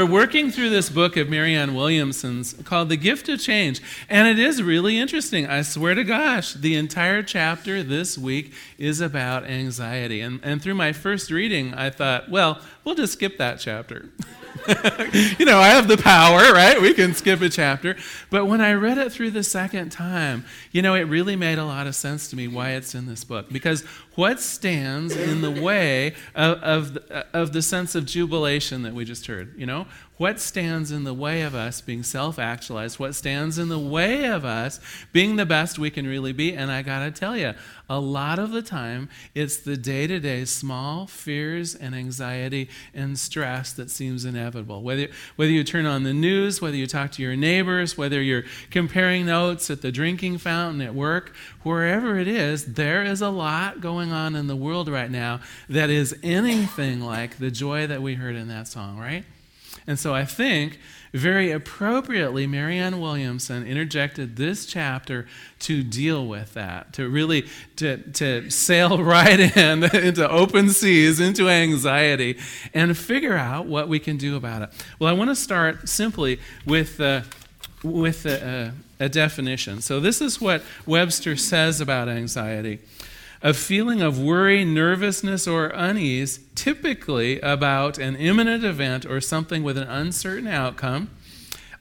We're working through this book of Marianne Williamson's called The Gift of Change, and it is really interesting. I swear to gosh, the entire chapter this week is about anxiety. And, and through my first reading, I thought, well, we'll just skip that chapter. you know, I have the power, right? We can skip a chapter. But when I read it through the second time, you know, it really made a lot of sense to me why it's in this book. Because what stands in the way of, of, of the sense of jubilation that we just heard? You know, what stands in the way of us being self actualized? What stands in the way of us being the best we can really be? And I got to tell you, a lot of the time, it's the day to day small fears and anxiety and stress that seems inevitable. Whether, whether you turn on the news, whether you talk to your neighbors, whether you're comparing notes at the drinking fountain at work, wherever it is, there is a lot going on in the world right now that is anything like the joy that we heard in that song, right? And so I think very appropriately, Marianne Williamson interjected this chapter to deal with that, to really to, to sail right in into open seas, into anxiety, and figure out what we can do about it. Well, I want to start simply with, uh, with a, a, a definition. So this is what Webster says about anxiety a feeling of worry, nervousness, or unease, typically about an imminent event or something with an uncertain outcome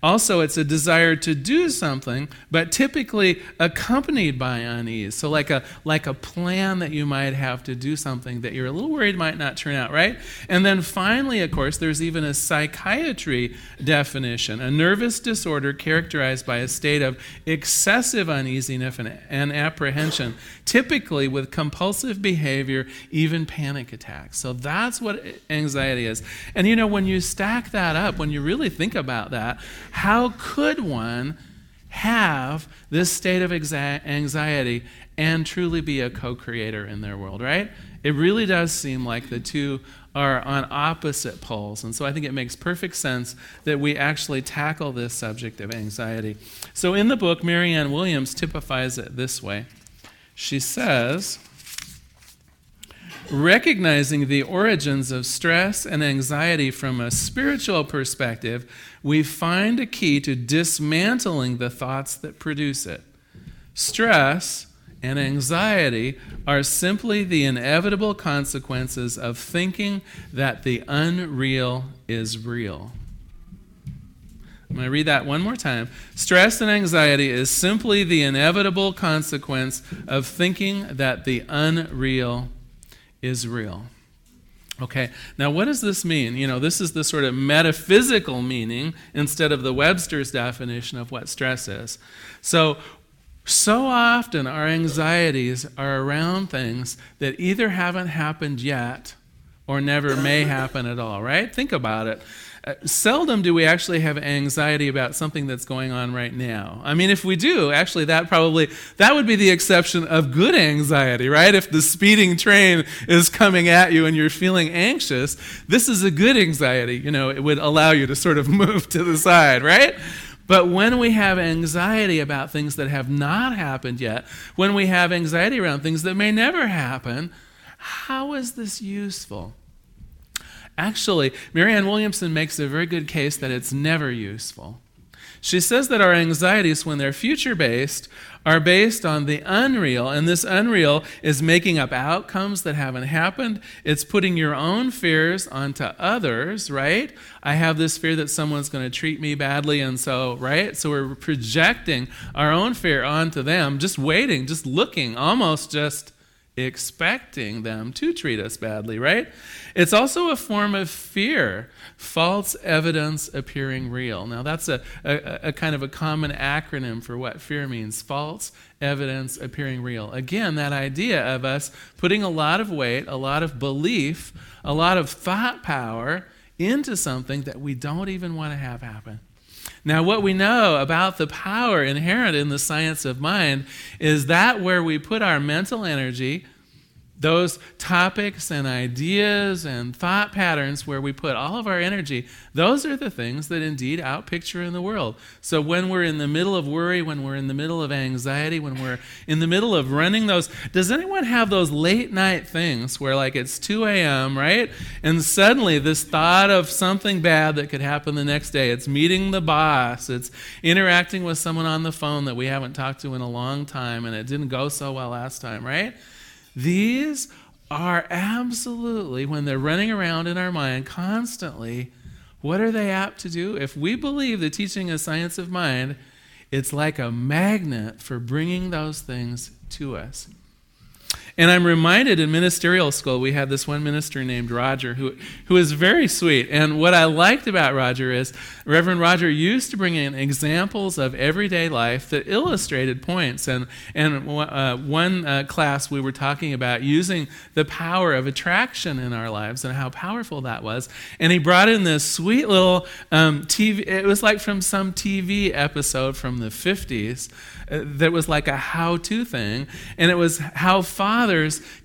also, it's a desire to do something, but typically accompanied by unease. So, like a, like a plan that you might have to do something that you're a little worried might not turn out right. And then finally, of course, there's even a psychiatry definition a nervous disorder characterized by a state of excessive uneasiness and, and apprehension, typically with compulsive behavior, even panic attacks. So, that's what anxiety is. And you know, when you stack that up, when you really think about that, how could one have this state of anxiety and truly be a co creator in their world, right? It really does seem like the two are on opposite poles. And so I think it makes perfect sense that we actually tackle this subject of anxiety. So in the book, Marianne Williamson typifies it this way. She says, recognizing the origins of stress and anxiety from a spiritual perspective, we find a key to dismantling the thoughts that produce it. Stress and anxiety are simply the inevitable consequences of thinking that the unreal is real. I'm going to read that one more time. Stress and anxiety is simply the inevitable consequence of thinking that the unreal is real. Okay, now what does this mean? You know, this is the sort of metaphysical meaning instead of the Webster's definition of what stress is. So, so often our anxieties are around things that either haven't happened yet or never may happen at all, right? Think about it. Uh, seldom do we actually have anxiety about something that's going on right now. I mean, if we do, actually, that probably that would be the exception of good anxiety, right? If the speeding train is coming at you and you're feeling anxious, this is a good anxiety. You know, it would allow you to sort of move to the side, right? But when we have anxiety about things that have not happened yet, when we have anxiety around things that may never happen, how is this useful? Actually, Marianne Williamson makes a very good case that it's never useful. She says that our anxieties, when they're future based, are based on the unreal, and this unreal is making up outcomes that haven't happened. It's putting your own fears onto others, right? I have this fear that someone's going to treat me badly, and so, right? So we're projecting our own fear onto them, just waiting, just looking, almost just expecting them to treat us badly, right? It's also a form of fear, false evidence appearing real. Now, that's a, a, a, kind of a common acronym for what fear means false evidence appearing real. Again, that idea of us putting a lot of weight, a lot of belief, a lot of thought power into something that we don't even want to have happen. Now, what we know about the power inherent in the science of mind is that where we put our mental energy, those topics and ideas and thought patterns where we put all of our energy, those are the things that indeed outpicture in the world. So when we're in the middle of worry, when we're in the middle of anxiety, when we're in the middle of running those, does anyone have those late night things where like it's 2 a.m., right? And suddenly this thought of something bad that could happen the next day, it's meeting the boss, it's interacting with someone on the phone that we haven't talked to in a long time and it didn't go so well last time, right? These are absolutely, when they're running around in our mind constantly, what are they apt to do? If we believe the teaching of science of mind, it's like a magnet for bringing those things to us. And I'm reminded in ministerial school, we had this one minister named Roger who, who was very sweet. And what I liked about Roger is Reverend Roger used to bring in examples of everyday life that illustrated points. And, and uh, one uh, class we were talking about using the power of attraction in our lives and how powerful that was. And he brought in this sweet little um, TV, it was like from some TV episode from the 50s uh, that was like a how to thing. And it was how fathers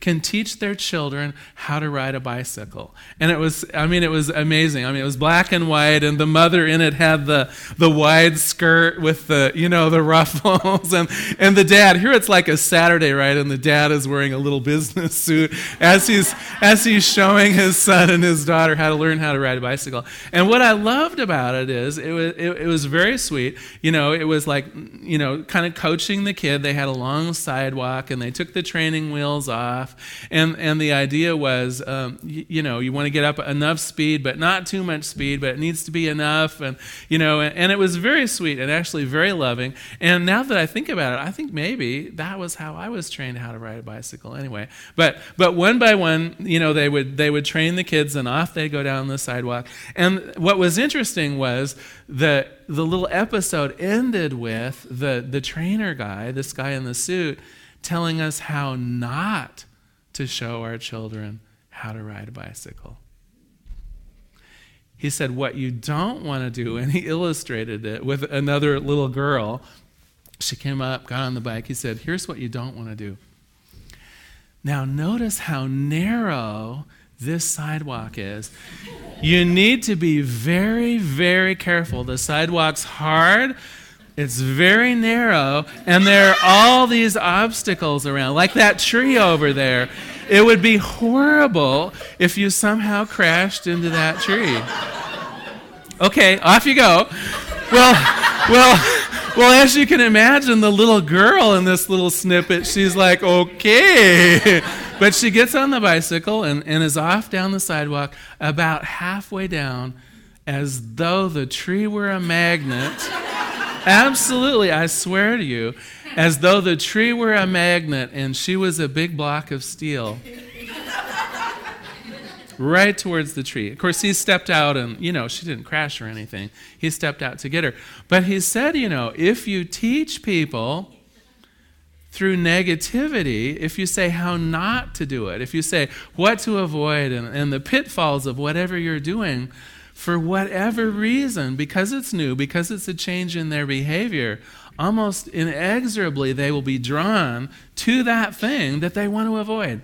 can teach their children how to ride a bicycle. And it was, I mean, it was amazing. I mean, it was black and white, and the mother in it had the, the wide skirt with the, you know, the ruffles. And, and the dad, here it's like a Saturday, right? And the dad is wearing a little business suit as he's, as he's showing his son and his daughter how to learn how to ride a bicycle. And what I loved about it is it was, it, it was very sweet. You know, it was like, you know, kind of coaching the kid. They had a long sidewalk and they took the training off. And, and the idea was, um, you, you, know, you want to get up enough speed, but not too much speed, but it needs to be enough. And, you know, and, and it was very sweet and actually very loving. And now that I think about it, I think maybe that was how I was trained how to ride a bicycle anyway. But, but one by one, you know, they would, they would train the kids and off they'd go down the sidewalk. And what was interesting was the, the little episode ended with the, the trainer guy, this guy in the suit, telling us how not to show our children how to ride a bicycle. He said, What you don't want to do, and he illustrated it with another little girl. She came up, got on the bike. He said, Here's what you don't want to do. Now, notice how narrow this sidewalk is. You need to be very, very careful. The sidewalk's hard, it's very narrow, and there are all these obstacles around, like that tree over there. It would be horrible if you somehow crashed into that tree. Okay, off you go. Well, well. Well, as you can imagine, the little girl in this little snippet, she's like, okay. But she gets on the bicycle and, and is off down the sidewalk about halfway down as though the tree were a magnet. Absolutely, I swear to you, as though the tree were a magnet and she was a big block of steel right towards the tree. Of course, he stepped out and, you know, she didn't crash or anything. He stepped out to get her. But he said, you know, if you teach people through negativity, if you say how not to do it, if you say what to avoid and, and the pitfalls of whatever you're doing, for whatever reason, because it's new, because it's a change in their behavior, almost inexorably they will be drawn to that thing that they want to avoid.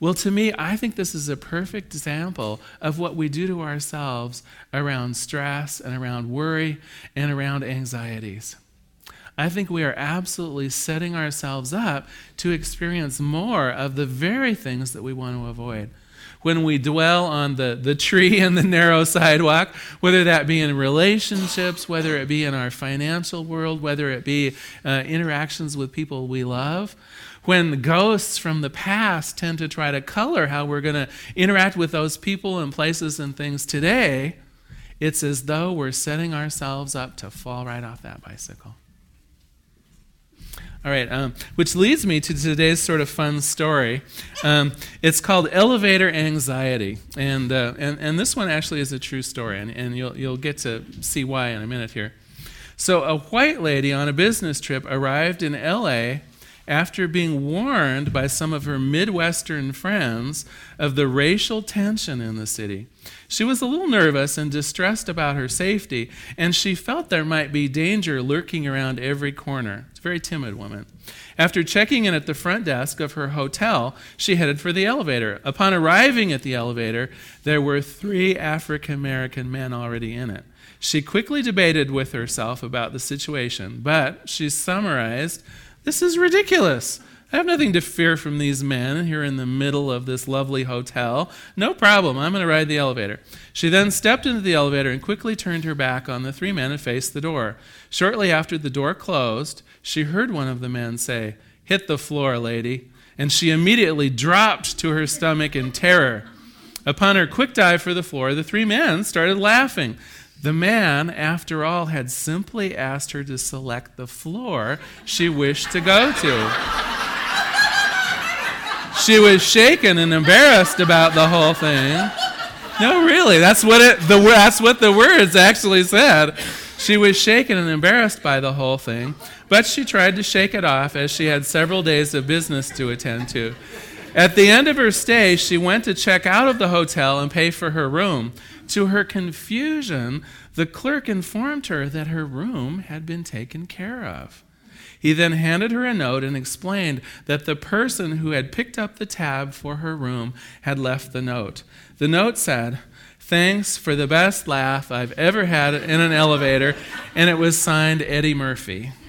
Well, to me, I think this is a perfect example of what we do to ourselves around stress and around worry and around anxieties. I think we are absolutely setting ourselves up to experience more of the very things that we want to avoid. When we dwell on the, the tree and the narrow sidewalk, whether that be in relationships, whether it be in our financial world, whether it be uh, interactions with people we love, when the ghosts from the past tend to try to color how we're going to interact with those people and places and things today, it's as though we're setting ourselves up to fall right off that bicycle. All right, um, which leads me to today's sort of fun story. Um, it's called Elevator Anxiety. And, uh, and, and this one actually is a true story, and, and you'll, you'll get to see why in a minute here. So, a white lady on a business trip arrived in LA after being warned by some of her Midwestern friends of the racial tension in the city. She was a little nervous and distressed about her safety, and she felt there might be danger lurking around every corner. It's a very timid woman. After checking in at the front desk of her hotel, she headed for the elevator. Upon arriving at the elevator, there were three African American men already in it. She quickly debated with herself about the situation, but she summarized this is ridiculous. I have nothing to fear from these men here in the middle of this lovely hotel. No problem. I'm going to ride the elevator. She then stepped into the elevator and quickly turned her back on the three men and faced the door. Shortly after the door closed, she heard one of the men say, Hit the floor, lady. And she immediately dropped to her stomach in terror. Upon her quick dive for the floor, the three men started laughing. The man, after all, had simply asked her to select the floor she wished to go to. She was shaken and embarrassed about the whole thing. No, really, that's what it. The that's what the words actually said. She was shaken and embarrassed by the whole thing, but she tried to shake it off as she had several days of business to attend to. At the end of her stay, she went to check out of the hotel and pay for her room. To her confusion, the clerk informed her that her room had been taken care of. He then handed her a note and explained that the person who had picked up the tab for her room had left the note. The note said, Thanks for the best laugh I've ever had in an elevator, and it was signed Eddie Murphy.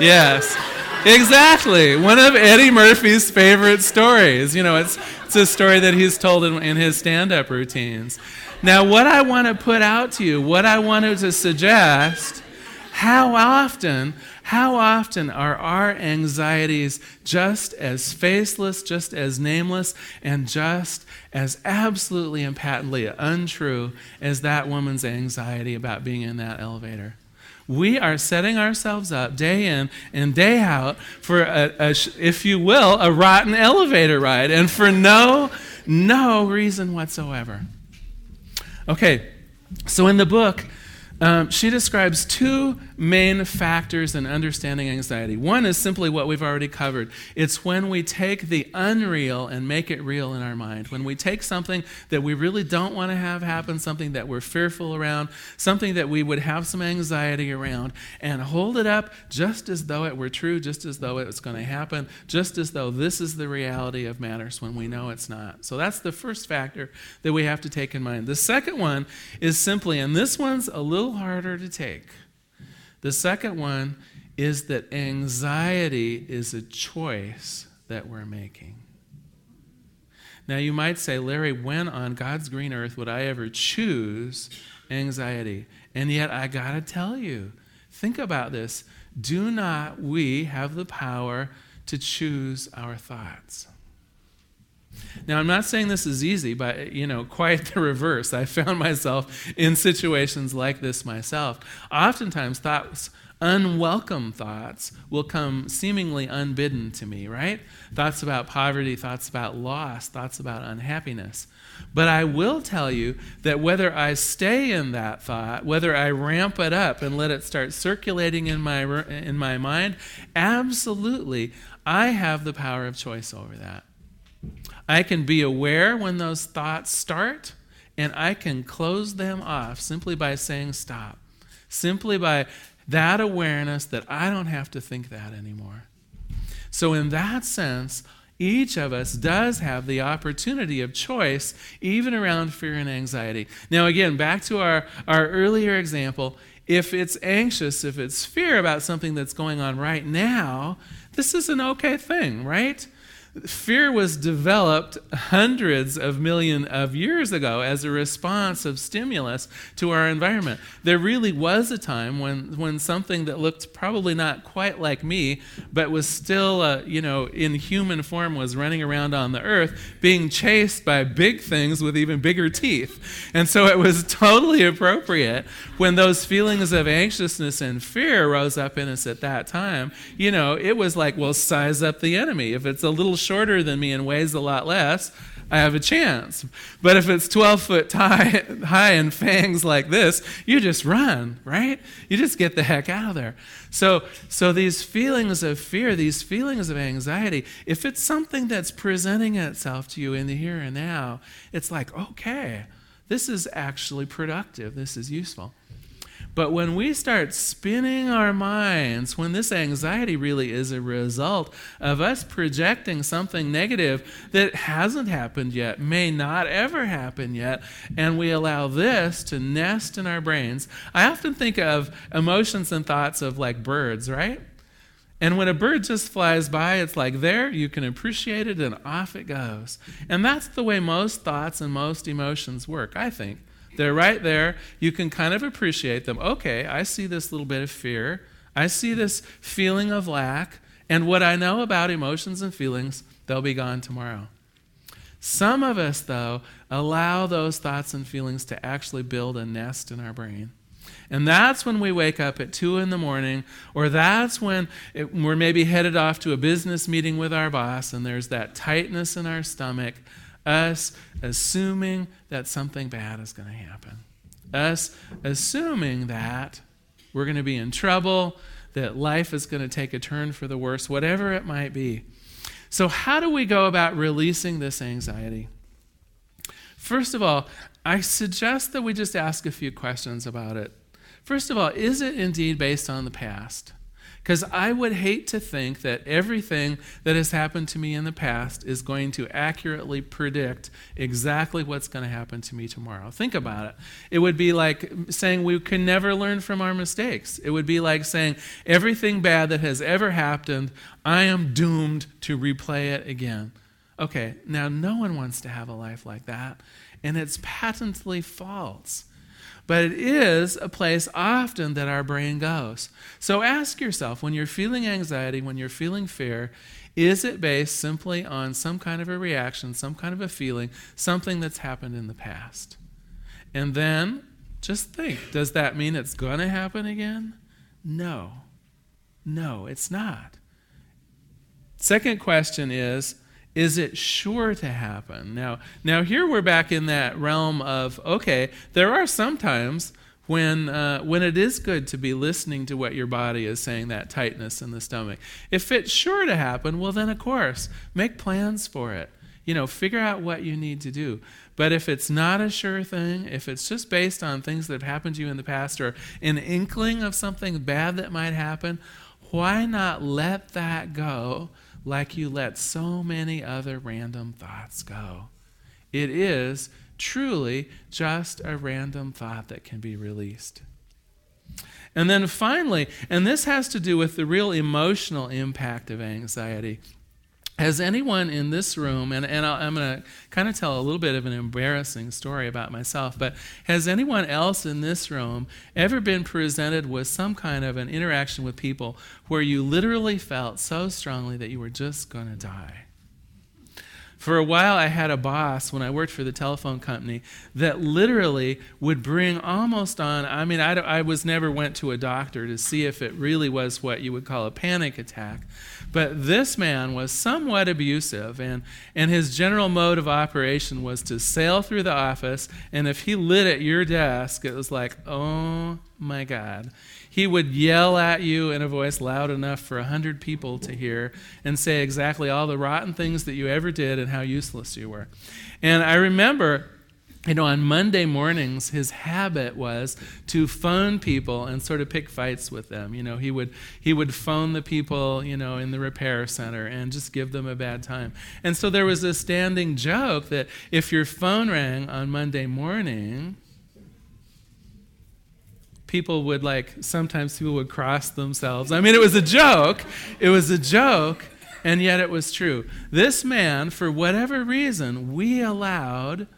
yes. Exactly. One of Eddie Murphy's favorite stories. You know, it's, it's a story that he's told in, in his stand up routines. Now, what I want to put out to you, what I wanted to suggest, how often, how often are our anxieties just as faceless, just as nameless, and just as absolutely and patently untrue as that woman's anxiety about being in that elevator? We are setting ourselves up day in and day out for, a, a, if you will, a rotten elevator ride, and for no, no reason whatsoever. Okay, so in the book, um, she describes two main factors in understanding anxiety. One is simply what we've already covered it's when we take the unreal and make it real in our mind. When we take something that we really don't want to have happen, something that we're fearful around, something that we would have some anxiety around, and hold it up just as though it were true, just as though it was going to happen, just as though this is the reality of matters when we know it's not. So that's the first factor that we have to take in mind. The second one is simply, and this one's a little little harder to take. The second one is that anxiety is a choice that we're making. Now, you might say, Larry, when on God's green earth would I ever choose anxiety? And yet, I got to tell you, think about this. Do not we have the power to choose our thoughts? Now, I'm not saying this is easy, but you know, quite the reverse. I found myself in situations like this myself. Oftentimes, thoughts, unwelcome thoughts, will come seemingly unbidden to me, right? Thoughts about poverty, thoughts about loss, thoughts about unhappiness. But I will tell you that whether I stay in that thought, whether I ramp it up and let it start circulating in my, in my mind, absolutely, I have the power of choice over that. I can be aware when those thoughts start, and I can close them off simply by saying stop. Simply by that awareness that I don't have to think that anymore. So, in that sense, each of us does have the opportunity of choice, even around fear and anxiety. Now, again, back to our, our earlier example if it's anxious, if it's fear about something that's going on right now, this is an okay thing, right? Fear was developed hundreds of millions of years ago as a response of stimulus to our environment. There really was a time when, when something that looked probably not quite like me, but was still, uh, you know, in human form was running around on the earth, being chased by big things with even bigger teeth. And so it was totally appropriate when those feelings of anxiousness and fear rose up in us at that time. You know, it was like, well, size up the enemy. If it's a little shorter than me and weighs a lot less, I have a chance. But if it's 12 foot high, high and fangs like this, you just run, right? You just get the heck out of there. So, so these feelings of fear, these feelings of anxiety, if it's something that's presenting itself to you in the here and now, it's like, okay, this is actually productive. This is useful. But when we start spinning our minds, when this anxiety really is a result of us projecting something negative that hasn't happened yet, may not ever happen yet, and we allow this to nest in our brains, I often think of emotions and thoughts of like birds, right? And when a bird just flies by, it's like there, you can appreciate it, and off it goes. And that's the way most thoughts and most emotions work, I think. They're right there. You can kind of appreciate them. Okay, I see this little bit of fear. I see this feeling of lack. And what I know about emotions and feelings, they'll be gone tomorrow. Some of us, though, allow those thoughts and feelings to actually build a nest in our brain. And that's when we wake up at 2 in the morning, or that's when it, we're maybe headed off to a business meeting with our boss, and there's that tightness in our stomach us assuming that something bad is going to happen. Us assuming that we're going to be in trouble, that life is going to take a turn for the worse, whatever it might be. So, how do we go about releasing this anxiety? First of all, I suggest that we just ask a few questions about it. First of all, is it indeed based on the past? Because I would hate to think that everything that has happened to me in the past is going to accurately predict exactly what's going to happen to me tomorrow. Think about it. It would be like saying we can never learn from our mistakes. It would be like saying everything bad that has ever happened, I am doomed to replay it again. Okay, now no one wants to have a life like that, and it's patently false. But it is a place often that our brain goes. So ask yourself when you're feeling anxiety, when you're feeling fear, is it based simply on some kind of a reaction, some kind of a feeling, something that's happened in the past? And then just think does that mean it's going to happen again? No. No, it's not. Second question is is it sure to happen? Now, now here we're back in that realm of okay, there are some times when uh, when it is good to be listening to what your body is saying, that tightness in the stomach. If it's sure to happen, well then of course make plans for it. You know, figure out what you need to do. But if it's not a sure thing, if it's just based on things that have happened to you in the past or an inkling of something bad that might happen, why not let that go? Like you let so many other random thoughts go. It is truly just a random thought that can be released. And then finally, and this has to do with the real emotional impact of anxiety. Has anyone in this room, and, and i am going to kind of tell a little bit of an embarrassing story about myself, but has anyone else in this room ever been presented with some kind of an interaction with people where you literally felt so strongly that you were just going to die? For a while, I had a boss when I worked for the telephone company that literally would bring almost on. I mean, I, I was never went to a doctor to see if it really was what you would call a panic attack. But this man was somewhat abusive, and, and his general mode of operation was to sail through the office, and if he lit at your desk, it was like, oh my God. He would yell at you in a voice loud enough for a hundred people to hear and say exactly all the rotten things that you ever did and how useless you were. And I remember you know, on Monday mornings, his habit was to phone people and sort of pick fights with them. You know, he would he would phone the people, you know, in the repair center and just give them a bad time. And so there was a standing joke that if your phone rang on Monday morning, people would like sometimes people would cross themselves. I mean, it was a joke. It was a joke, and yet it was true. This man, for whatever reason, we allowed.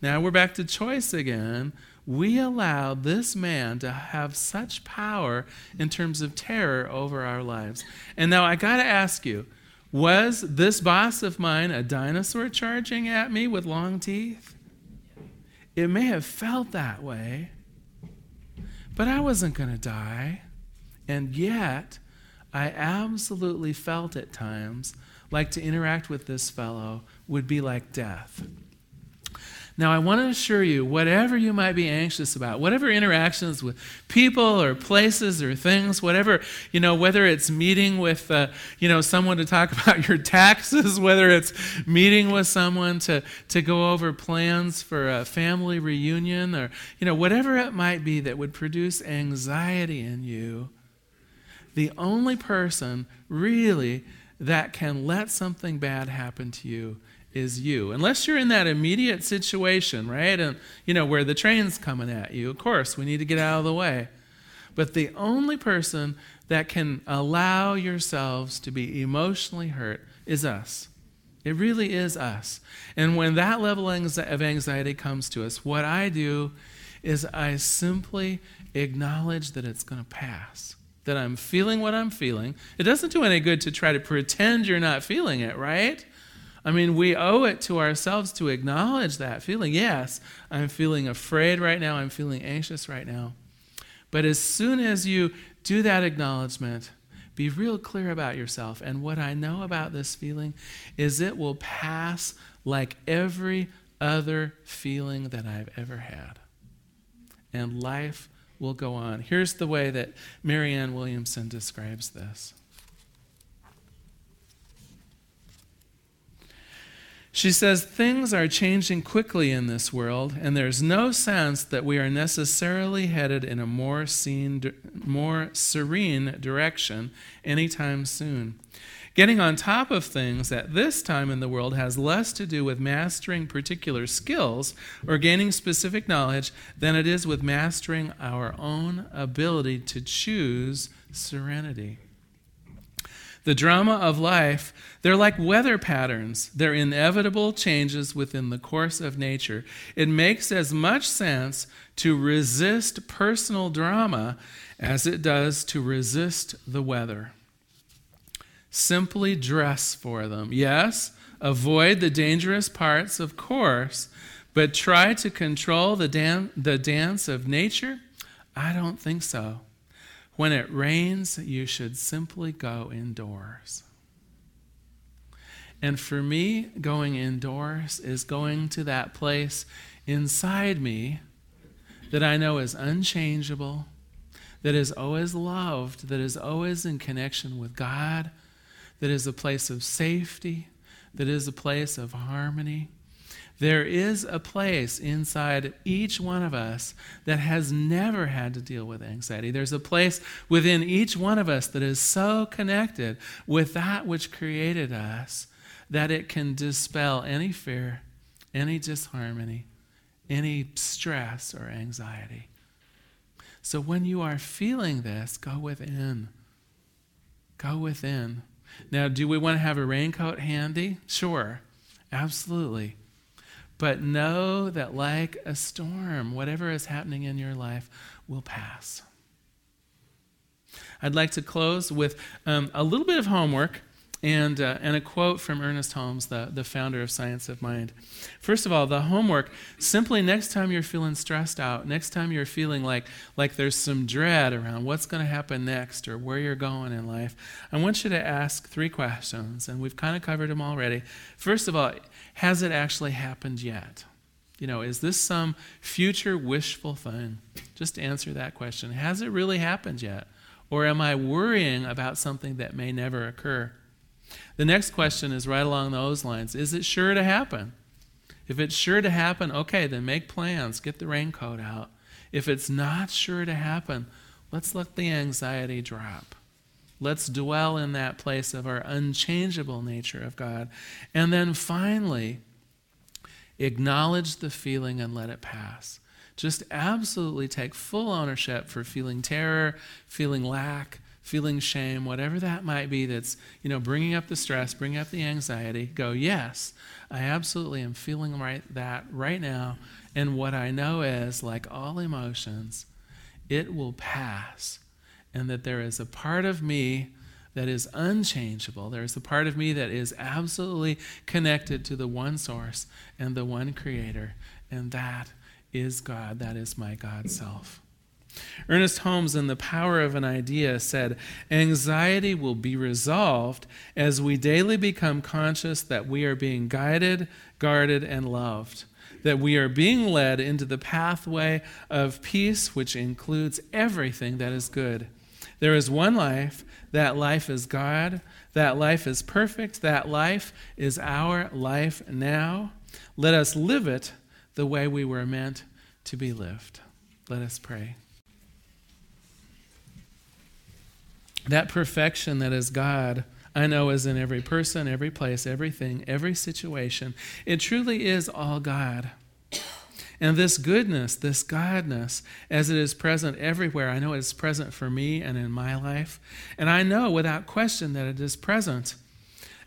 Now we're back to choice again. We allowed this man to have such power in terms of terror over our lives. And now I got to ask you was this boss of mine a dinosaur charging at me with long teeth? It may have felt that way. But I wasn't going to die. And yet, I absolutely felt at times like to interact with this fellow would be like death. Now, I want to assure you, whatever you might be anxious about, whatever interactions with people or places or things, whatever, you know, whether it's meeting with, uh, you know, someone to talk about your taxes, whether it's meeting with someone to, to go over plans for a family reunion, or, you know, whatever it might be that would produce anxiety in you, the only person really that can let something bad happen to you is you. Unless you're in that immediate situation, right? And you know, where the train's coming at you. Of course, we need to get out of the way. But the only person that can allow yourselves to be emotionally hurt is us. It really is us. And when that level of anxiety comes to us, what I do is I simply acknowledge that it's going to pass. That I'm feeling what I'm feeling. It doesn't do any good to try to pretend you're not feeling it, right? I mean, we owe it to ourselves to acknowledge that feeling. Yes, I'm feeling afraid right now. I'm feeling anxious right now. But as soon as you do that acknowledgement, be real clear about yourself. And what I know about this feeling is it will pass like every other feeling that I've ever had. And life will go on. Here's the way that Marianne Williamson describes this. She says things are changing quickly in this world, and there's no sense that we are necessarily headed in a more, seen, more serene direction anytime soon. Getting on top of things at this time in the world has less to do with mastering particular skills or gaining specific knowledge than it is with mastering our own ability to choose serenity. The drama of life, they're like weather patterns. They're inevitable changes within the course of nature. It makes as much sense to resist personal drama as it does to resist the weather. Simply dress for them. Yes, avoid the dangerous parts, of course, but try to control the, dan- the dance of nature? I don't think so. When it rains, you should simply go indoors. And for me, going indoors is going to that place inside me that I know is unchangeable, that is always loved, that is always in connection with God, that is a place of safety, that is a place of harmony. There is a place inside each one of us that has never had to deal with anxiety. There's a place within each one of us that is so connected with that which created us that it can dispel any fear, any disharmony, any stress or anxiety. So when you are feeling this, go within. Go within. Now, do we want to have a raincoat handy? Sure, absolutely. But know that, like a storm, whatever is happening in your life will pass. I'd like to close with um, a little bit of homework and, uh, and a quote from Ernest Holmes, the, the founder of Science of Mind. First of all, the homework simply next time you're feeling stressed out, next time you're feeling like, like there's some dread around what's going to happen next or where you're going in life, I want you to ask three questions, and we've kind of covered them already. First of all, has it actually happened yet? You know, is this some future wishful thing? Just answer that question. Has it really happened yet? Or am I worrying about something that may never occur? The next question is right along those lines Is it sure to happen? If it's sure to happen, okay, then make plans, get the raincoat out. If it's not sure to happen, let's let the anxiety drop. Let's dwell in that place of our unchangeable nature of God. And then finally, acknowledge the feeling and let it pass. Just absolutely take full ownership for feeling terror, feeling lack, feeling shame, whatever that might be that's, you know, bringing up the stress, bringing up the anxiety. Go, yes, I absolutely am feeling right that right now. And what I know is, like all emotions, it will pass and that there is a part of me that is unchangeable. There is a part of me that is absolutely connected to the one source and the one creator, and that is God. That is my God self. Ernest Holmes, in The Power of an Idea, said Anxiety will be resolved as we daily become conscious that we are being guided, guarded, and loved, that we are being led into the pathway of peace, which includes everything that is good. There is one life, that life is God, that life is perfect, that life is our life now. Let us live it the way we were meant to be lived. Let us pray. That perfection that is God, I know is in every person, every place, everything, every situation. It truly is all God. And this goodness, this Godness, as it is present everywhere, I know it is present for me and in my life. And I know without question that it is present,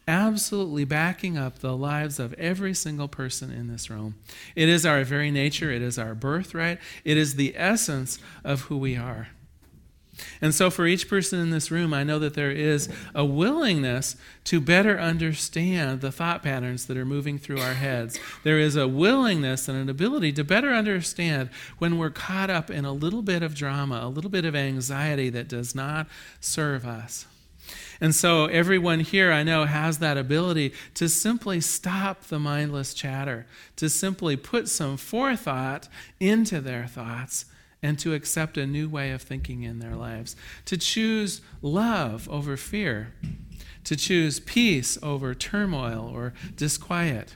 absolutely backing up the lives of every single person in this room. It is our very nature, it is our birthright, it is the essence of who we are. And so, for each person in this room, I know that there is a willingness to better understand the thought patterns that are moving through our heads. There is a willingness and an ability to better understand when we're caught up in a little bit of drama, a little bit of anxiety that does not serve us. And so, everyone here I know has that ability to simply stop the mindless chatter, to simply put some forethought into their thoughts and to accept a new way of thinking in their lives, to choose love over fear, to choose peace over turmoil or disquiet,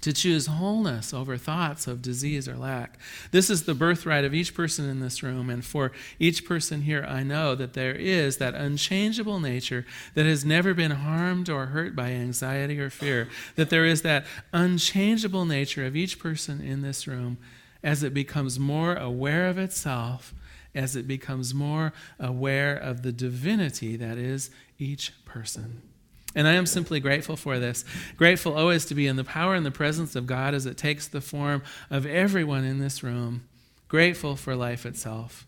to choose wholeness over thoughts of disease or lack. This is the birthright of each person in this room, and for each person here, I know that there is that unchangeable nature that has never been harmed or hurt by anxiety or fear, that there is that unchangeable nature of each person in this room as it becomes more aware of itself, as it becomes more aware of the divinity that is each person. And I am simply grateful for this. Grateful always to be in the power and the presence of God as it takes the form of everyone in this room. Grateful for life itself.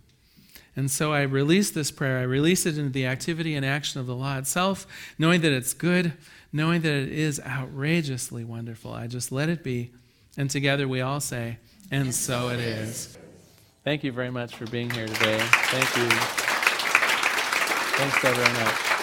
And so I release this prayer. I release it into the activity and action of the law itself, knowing that it's good, knowing that it is outrageously wonderful. I just let it be. And together we all say, and so it is. Thank you very much for being here today. Thank you. Thanks so very much.